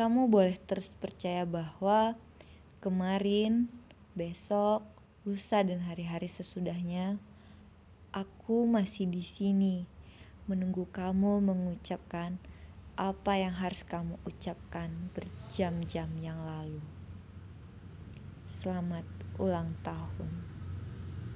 kamu boleh terus percaya bahwa kemarin, besok, lusa dan hari-hari sesudahnya, aku masih di sini menunggu kamu mengucapkan apa yang harus kamu ucapkan berjam-jam yang lalu. Selamat ulang tahun.